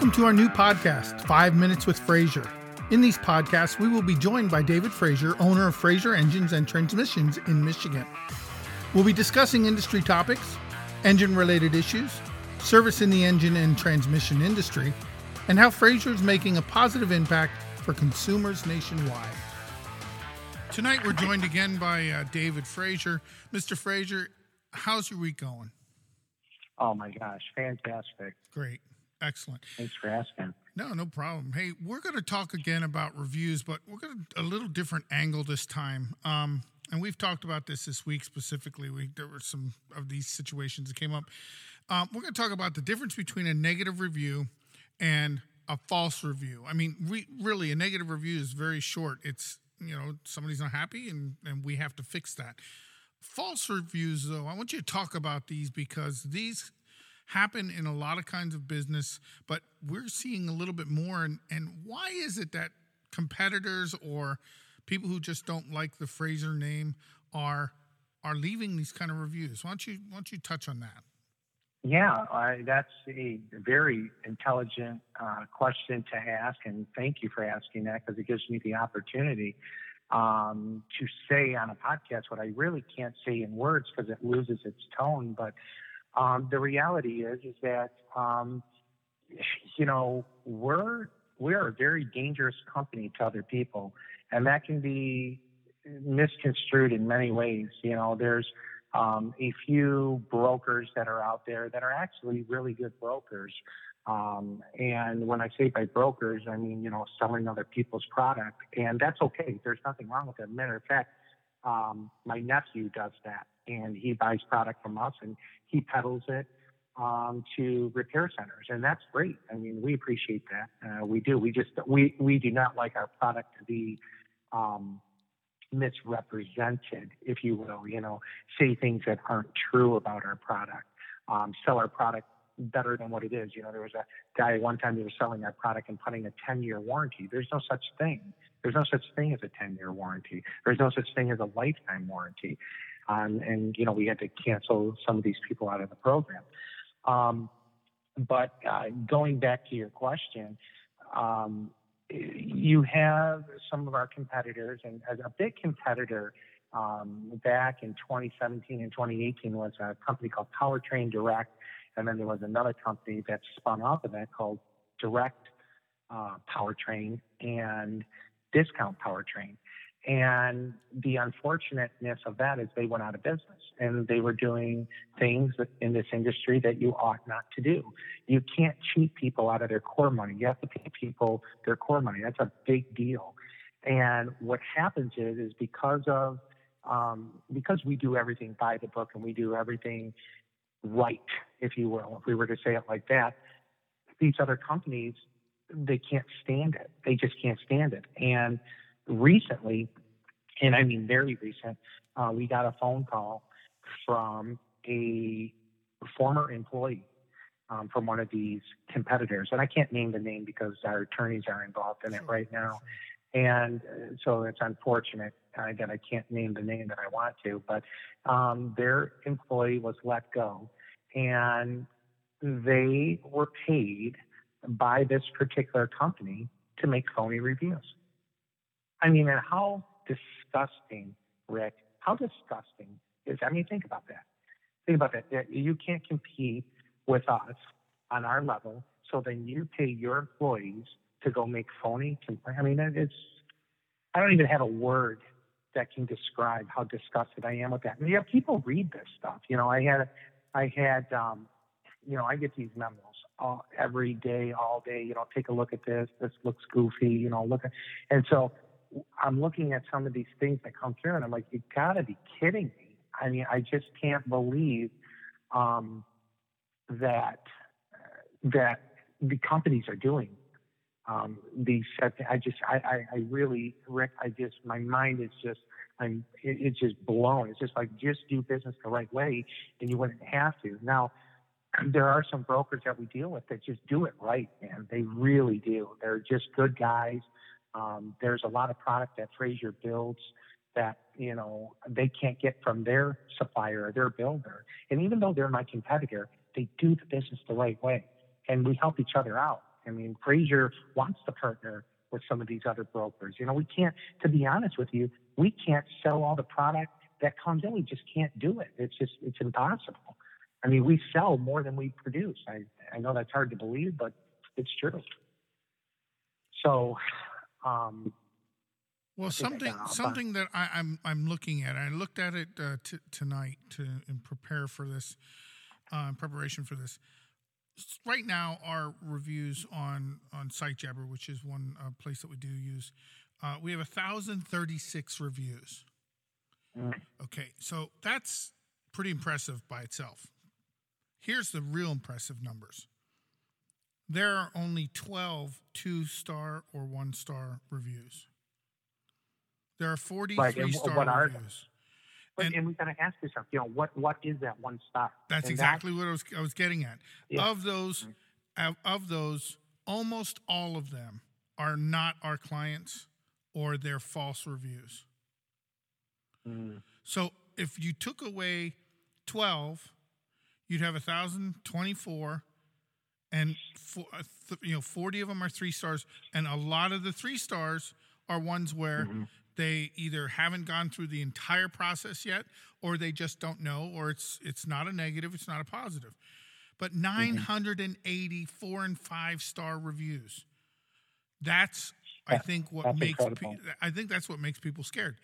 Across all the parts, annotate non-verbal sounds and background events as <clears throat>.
Welcome to our new podcast, Five Minutes with Fraser. In these podcasts, we will be joined by David Fraser, owner of Fraser Engines and Transmissions in Michigan. We'll be discussing industry topics, engine related issues, service in the engine and transmission industry, and how Fraser is making a positive impact for consumers nationwide. Tonight, we're joined again by uh, David Fraser. Mr. Fraser, how's your week going? Oh my gosh, fantastic. Great. Excellent. Thanks for asking. No, no problem. Hey, we're going to talk again about reviews, but we're going to a little different angle this time. Um, and we've talked about this this week specifically. We there were some of these situations that came up. Um, we're going to talk about the difference between a negative review and a false review. I mean, re- really, a negative review is very short. It's you know somebody's not happy, and and we have to fix that. False reviews, though, I want you to talk about these because these happen in a lot of kinds of business, but we're seeing a little bit more. And, and why is it that competitors or people who just don't like the Fraser name are are leaving these kind of reviews? Why don't you why don't you touch on that? Yeah, I, that's a very intelligent uh, question to ask, and thank you for asking that because it gives me the opportunity um, to say on a podcast what I really can't say in words because it loses its tone. But um, the reality is, is that um, you know we're we're a very dangerous company to other people, and that can be misconstrued in many ways. You know, there's um, a few brokers that are out there that are actually really good brokers. Um, and when I say by brokers, I mean, you know, selling other people's product. And that's okay. There's nothing wrong with that. Matter of fact, um, my nephew does that and he buys product from us and he peddles it um, to repair centers, and that's great. I mean, we appreciate that. Uh, we do. We just we we do not like our product to be um, misrepresented, if you will. You know, say things that aren't true about our product, um, sell our product better than what it is. You know, there was a guy one time who was selling our product and putting a 10 year warranty. There's no such thing. There's no such thing as a 10 year warranty. There's no such thing as a lifetime warranty. Um, and, you know, we had to cancel some of these people out of the program. Um, but uh, going back to your question, um, you have some of our competitors, and a big competitor um, back in 2017 and 2018 was a company called Powertrain Direct, and then there was another company that spun off of that called Direct uh, Powertrain and Discount Powertrain. And the unfortunateness of that is they went out of business and they were doing things in this industry that you ought not to do. You can't cheat people out of their core money. You have to pay people their core money. That's a big deal. And what happens is, is because of um, because we do everything by the book and we do everything right, if you will, if we were to say it like that, these other companies they can't stand it. They just can't stand it. And recently, and I mean very recent, uh, we got a phone call from a former employee um, from one of these competitors, and I can't name the name because our attorneys are involved in it right now, and uh, so it's unfortunate uh, that I can't name the name that I want to. But um, their employee was let go, and they were paid by this particular company to make phony reviews. I mean, and how disgusting, Rick, how disgusting is, I mean, think about that. Think about that. You can't compete with us on our level, so then you pay your employees to go make phony complaints. I mean, it's, I don't even have a word that can describe how disgusted I am with that. And yeah, people read this stuff. You know, I had, I had, um, you know, I get these memos all, every day, all day. You know, take a look at this. This looks goofy. You know, look at, and so I'm looking at some of these things that come through, and I'm like, you gotta be kidding me. I mean, I just can't believe um, that that the companies are doing um, these. I just, I, I, I really, Rick, I just, my mind is just, I'm, it, it's just blown. It's just like just do business the right way, and you wouldn't have to. Now, <clears throat> there are some brokers that we deal with that just do it right, man. They really do. They're just good guys. Um, there's a lot of product that Fraser builds that you know they can't get from their supplier or their builder. And even though they're my competitor, they do the business the right way, and we help each other out. I mean, Fraser wants to partner with some of these other brokers. You know, we can't, to be honest with you, we can't sell all the product that comes in. We just can't do it. It's just, it's impossible. I mean, we sell more than we produce. I, I know that's hard to believe, but it's true. So, um, well, something something that I, am I'm, I'm looking at. I looked at it uh, t- tonight to and prepare for this, uh, in preparation for this. Right now, our reviews on on SiteJabber, which is one uh, place that we do use, uh, we have thousand thirty six reviews. Mm. Okay, so that's pretty impressive by itself. Here's the real impressive numbers. There are only 12 two star or one star reviews. There are 43 star what are reviews. And, and we got to ask yourself, you know, what what is that one star? That's and exactly what I was I was getting at. Yeah. Of those, mm-hmm. of those, almost all of them are not our clients or they're false reviews. Mm. So if you took away 12, you'd have 1,024 and for, uh, th- you know 40 of them are three stars and a lot of the three stars are ones where mm-hmm. they either haven't gone through the entire process yet or they just don't know or it's it's not a negative it's not a positive but 980 mm-hmm. four and five star reviews that's i think what makes pe- i think that's what makes people scared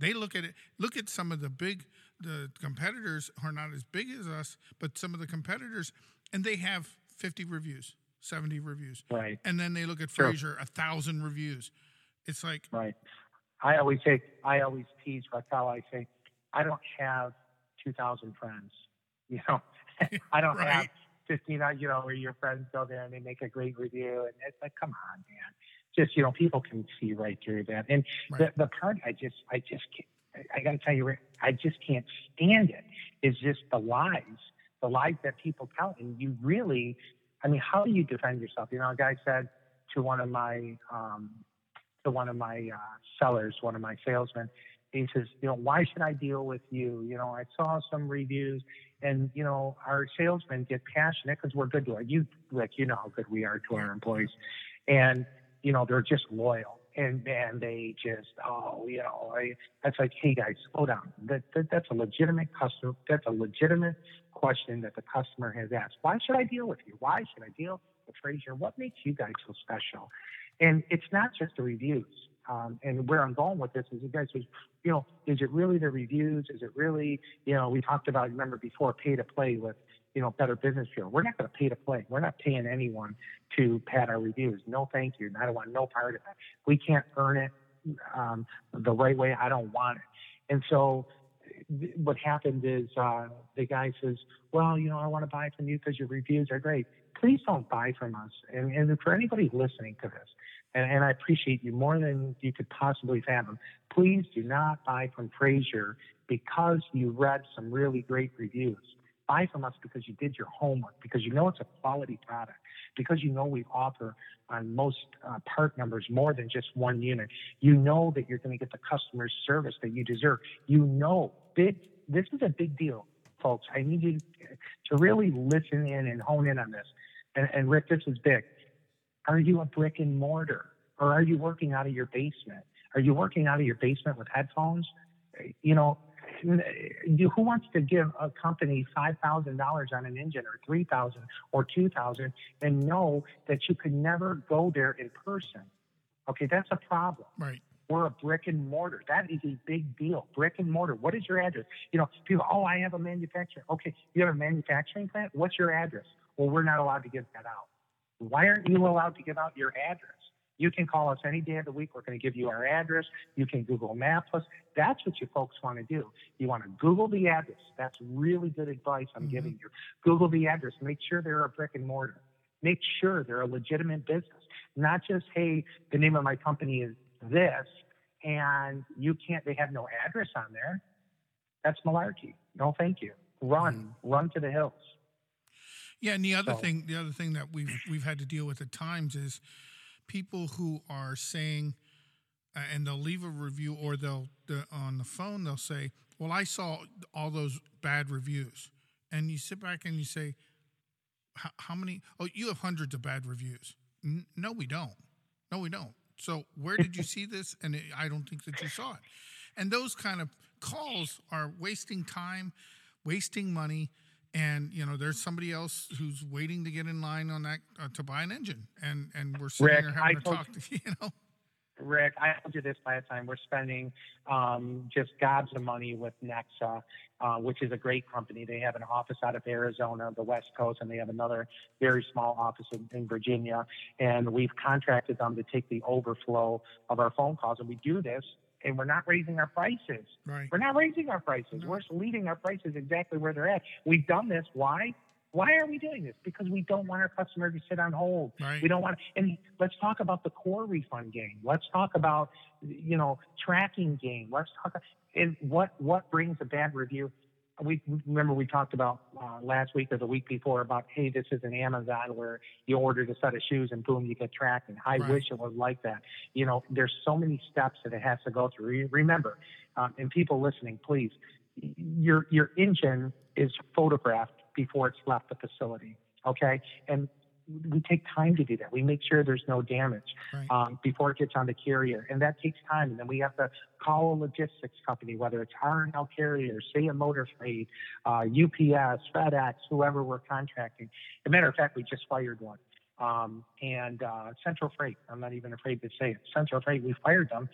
they look at it look at some of the big the competitors are not as big as us but some of the competitors and they have 50 reviews, 70 reviews. Right. And then they look at sure. Fraser, a thousand reviews. It's like Right. I always say I always tease Raquel, I say, I don't have two thousand friends. <laughs> You know. <laughs> I don't right. have fifteen uh, you know, where your friends go there and they make a great review and it's like, come on, man. Just, you know, people can see right through that. And right. the the part I just I just can't I got to tell you, I just can't stand it. Is just the lies the lies that people tell. And you really, I mean, how do you defend yourself? You know, a guy said to one of my, um, to one of my uh, sellers, one of my salesmen, he says, you know, why should I deal with you? You know, I saw some reviews, and you know, our salesmen get passionate because we're good to it. You, Rick, you know how good we are to our employees, and you know, they're just loyal and and they just oh you know I, that's like hey guys slow down. That, that that's a legitimate customer that's a legitimate question that the customer has asked. Why should I deal with you? Why should I deal with Fraser? What makes you guys so special? And it's not just the reviews. Um, and where I'm going with this is you guys was you know is it really the reviews? Is it really you know we talked about remember before pay to play with you know, Better Business Bureau. We're not going to pay to play. We're not paying anyone to pad our reviews. No, thank you. I don't want no part of it. We can't earn it um, the right way. I don't want it. And so th- what happened is uh, the guy says, well, you know, I want to buy from you because your reviews are great. Please don't buy from us. And, and for anybody listening to this, and, and I appreciate you more than you could possibly fathom, please do not buy from Fraser because you read some really great reviews buy from us because you did your homework, because you know it's a quality product, because you know we offer on most uh, part numbers more than just one unit. You know that you're going to get the customer service that you deserve. You know, big, this is a big deal, folks. I need you to really listen in and hone in on this. And, and Rick, this is big. Are you a brick and mortar or are you working out of your basement? Are you working out of your basement with headphones? You know, who wants to give a company five thousand dollars on an engine or three thousand or two thousand and know that you could never go there in person? Okay, that's a problem. Right. We're a brick and mortar. That is a big deal. Brick and mortar. What is your address? You know, people, oh, I have a manufacturer. Okay, you have a manufacturing plant? What's your address? Well, we're not allowed to give that out. Why aren't you allowed to give out your address? You can call us any day of the week. We're going to give you our address. You can Google Map us. That's what you folks want to do. You want to Google the address. That's really good advice I'm mm-hmm. giving you. Google the address. Make sure they're a brick and mortar. Make sure they're a legitimate business. Not just, hey, the name of my company is this, and you can't, they have no address on there. That's malarkey. No, thank you. Run, mm-hmm. run to the hills. Yeah, and the other so, thing, the other thing that we've we've had to deal with at times is people who are saying, and they'll leave a review or they'll on the phone they'll say, "Well, I saw all those bad reviews," and you sit back and you say, "How many? Oh, you have hundreds of bad reviews." N- no, we don't. No, we don't. So where did you see this? And it, I don't think that you saw it. And those kind of calls are wasting time, wasting money, and you know there's somebody else who's waiting to get in line on that uh, to buy an engine, and and we're sitting Rick, there having I to talk to <laughs> you know. Rick, I told you this last time. We're spending um, just gobs of money with Nexa, uh, which is a great company. They have an office out of Arizona, the West Coast, and they have another very small office in, in Virginia. And we've contracted them to take the overflow of our phone calls. And we do this, and we're not raising our prices. Right. We're not raising our prices. No. We're leaving our prices exactly where they're at. We've done this. Why? Why are we doing this? Because we don't want our customer to sit on hold. Right. We don't want. And let's talk about the core refund game. Let's talk about you know tracking game. Let's talk. And what what brings a bad review? We remember we talked about uh, last week or the week before about hey, this is an Amazon where you ordered a set of shoes and boom, you get tracking. I Right. wish it was like that. You know, there's so many steps that it has to go through. Remember, um, and people listening, please, your your engine is photographed before it's left the facility. Okay, and we take time to do that. We make sure there's no damage Right. um, before it gets on the carrier, and that takes time. And then we have to call a logistics company, whether it's R&L carrier, Saia motor freight, uh, UPS, FedEx, whoever we're contracting. As a matter of fact, we just fired one. Um, and uh, Central Freight, I'm not even afraid to say it. Central Freight, we fired them.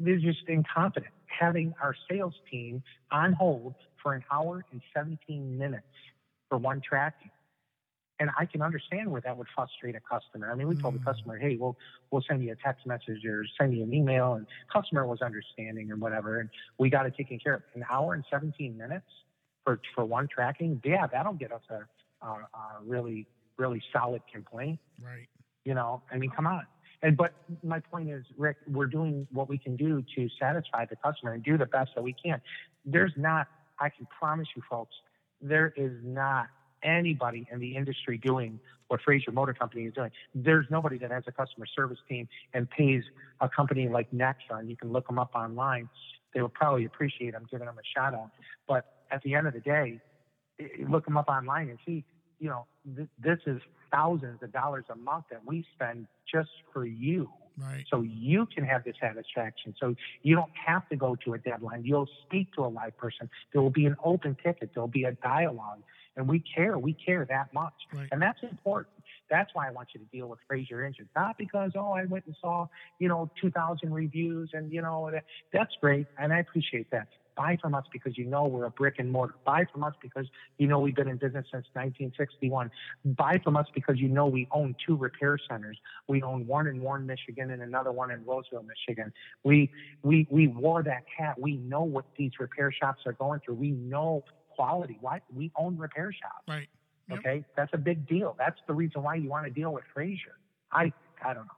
They're just incompetent. Having our sales team on hold for an hour and 17 minutes for one tracking. And I can understand where that would frustrate a customer. I mean, we told the Mm. customer, hey, we'll we'll send you a text message or send you an email, and customer was understanding or whatever, and we got it taken care of. An hour and 17 minutes for for one tracking, yeah, that'll get us a, a, a really really solid complaint. Right. You know, I mean, come on. And but my point is, Rick, we're doing what we can do to satisfy the customer and do the best that we can. There's not, I can promise you, folks, there is not anybody in the industry doing what Fraser Motor Company is doing. There's nobody that has a customer service team and pays a company like Nexa, and you can look them up online. They will probably appreciate I'm giving them a shout out. But at the end of the day, look them up online and see, you know, th- this is thousands of dollars a month that we spend just for you. Right. So you can have the satisfaction. So you don't have to go to a deadline. You'll speak to a live person. There will be an open ticket. There'll be a dialogue. And we care. We care that much. Right. And that's important. That's why I want you to deal with Fraser Engines. Not because, oh, I went and saw, you know, 2,000 reviews and, you know, that, that's great. And I appreciate that. Buy from us because you know we're a brick and mortar. Buy from us because you know we've been in business since 1961. Buy from us because you know we own two repair centers. We own one in Warren, Michigan, and another one in Roseville, Michigan. We we we wore that hat. We know what these repair shops are going through. We know quality. Why we own repair shops. Right. Yep. Okay, that's a big deal. That's the reason why you want to deal with Fraser. I I don't know.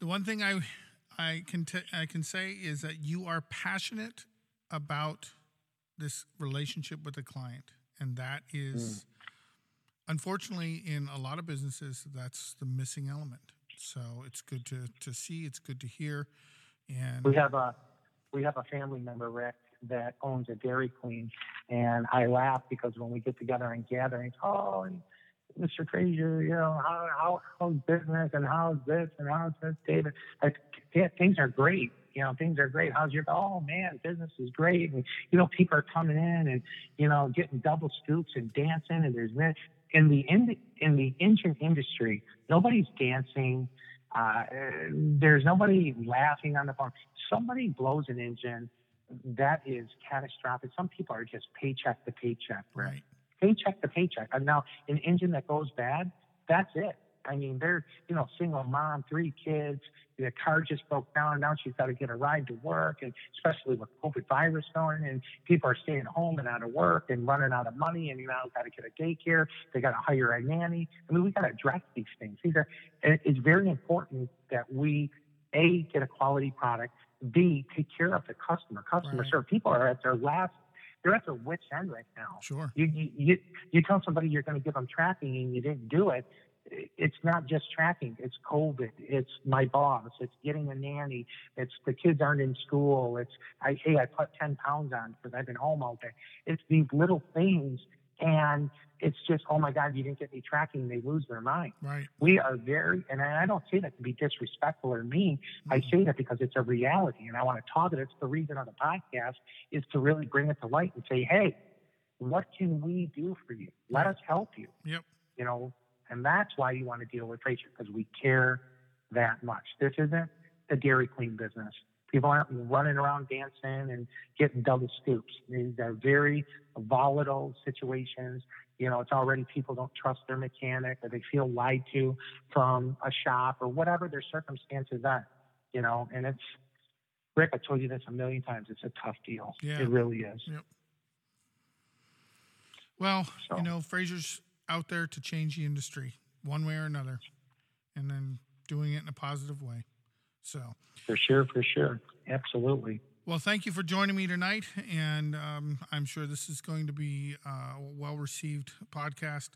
The one thing I I can t- I can say is that you are passionate about this relationship with the client, and that is, mm. unfortunately, in a lot of businesses, that's the missing element. So it's good to to see, it's good to hear, and We have a we have a family member, Rick, that owns a Dairy Queen, and I laugh because when we get together and gatherings, oh, and Mr. Fraser, you know, how how how's business and how's this and how's this, David? Like, yeah, things are great. You know, things are great. How's your? Oh man, business is great, and you know, people are coming in and you know, getting double scoops and dancing, and there's in the in the, in the engine industry, nobody's dancing. Uh, there's nobody laughing on the phone. Somebody blows an engine, that is catastrophic. Some people are just paycheck to paycheck, right? Paycheck to paycheck. And now, an engine that goes bad, that's it. I mean, they're, you know, single mom, three kids. The car just broke down. Now she's got to get a ride to work, and especially with COVID virus going, and people are staying home and out of work and running out of money, and you now got to get a daycare. They got to hire a nanny. I mean, we got to address these things. These are, it's very important that we a get a quality product. B take care of the customer. Customer Right. service. People are at their last. They're at their wits end right now. sure, You, you, you, you tell somebody you're going to give them tracking and you didn't do it. It's not just tracking. It's COVID. It's my boss. It's getting a nanny. It's the kids aren't in school. It's I hey I put ten pounds on because I've been home all day. It's these little things and it's just, oh my God, you didn't get me tracking. They lose their mind. Right. We are very, and I don't say that to be disrespectful or mean. Mm-hmm. I say that because it's a reality, and I want to talk it. It's the reason of the podcast is to really bring it to light and say, hey, what can we do for you? Let us help you. Yep. You know, and that's why you want to deal with Fraser because we care that much. This isn't a Dairy Queen business. People aren't running around dancing and getting double scoops. These are very volatile situations. You know, it's already people don't trust their mechanic or they feel lied to from a shop or whatever their circumstances are. You know, and it's Rick, I told you this a million times. It's a tough deal. Yeah. It really is. Yep. Well, so. you know, Fraser's out there to change the industry one way or another, and then doing it in a positive way. So, for sure, for sure, absolutely. Well, thank you for joining me tonight, and um, I'm sure this is going to be a well received podcast.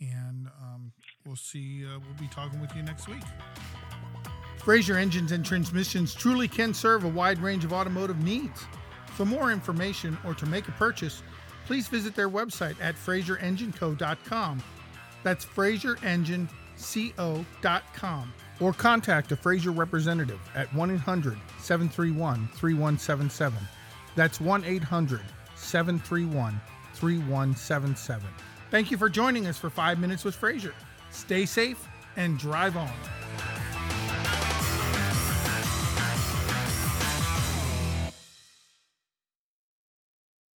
And um, we'll see. Uh, we'll be talking with you next week. Fraser Engines and Transmissions truly can serve a wide range of automotive needs. For more information or to make a purchase, please visit their website at FraserEngineCo.com. That's FraserEngineCo.com. Or contact a Fraser representative at 1 800 731 3177. That's 1 800 731 3177. Thank you for joining us for 5 Minutes with Fraser. Stay safe and drive on.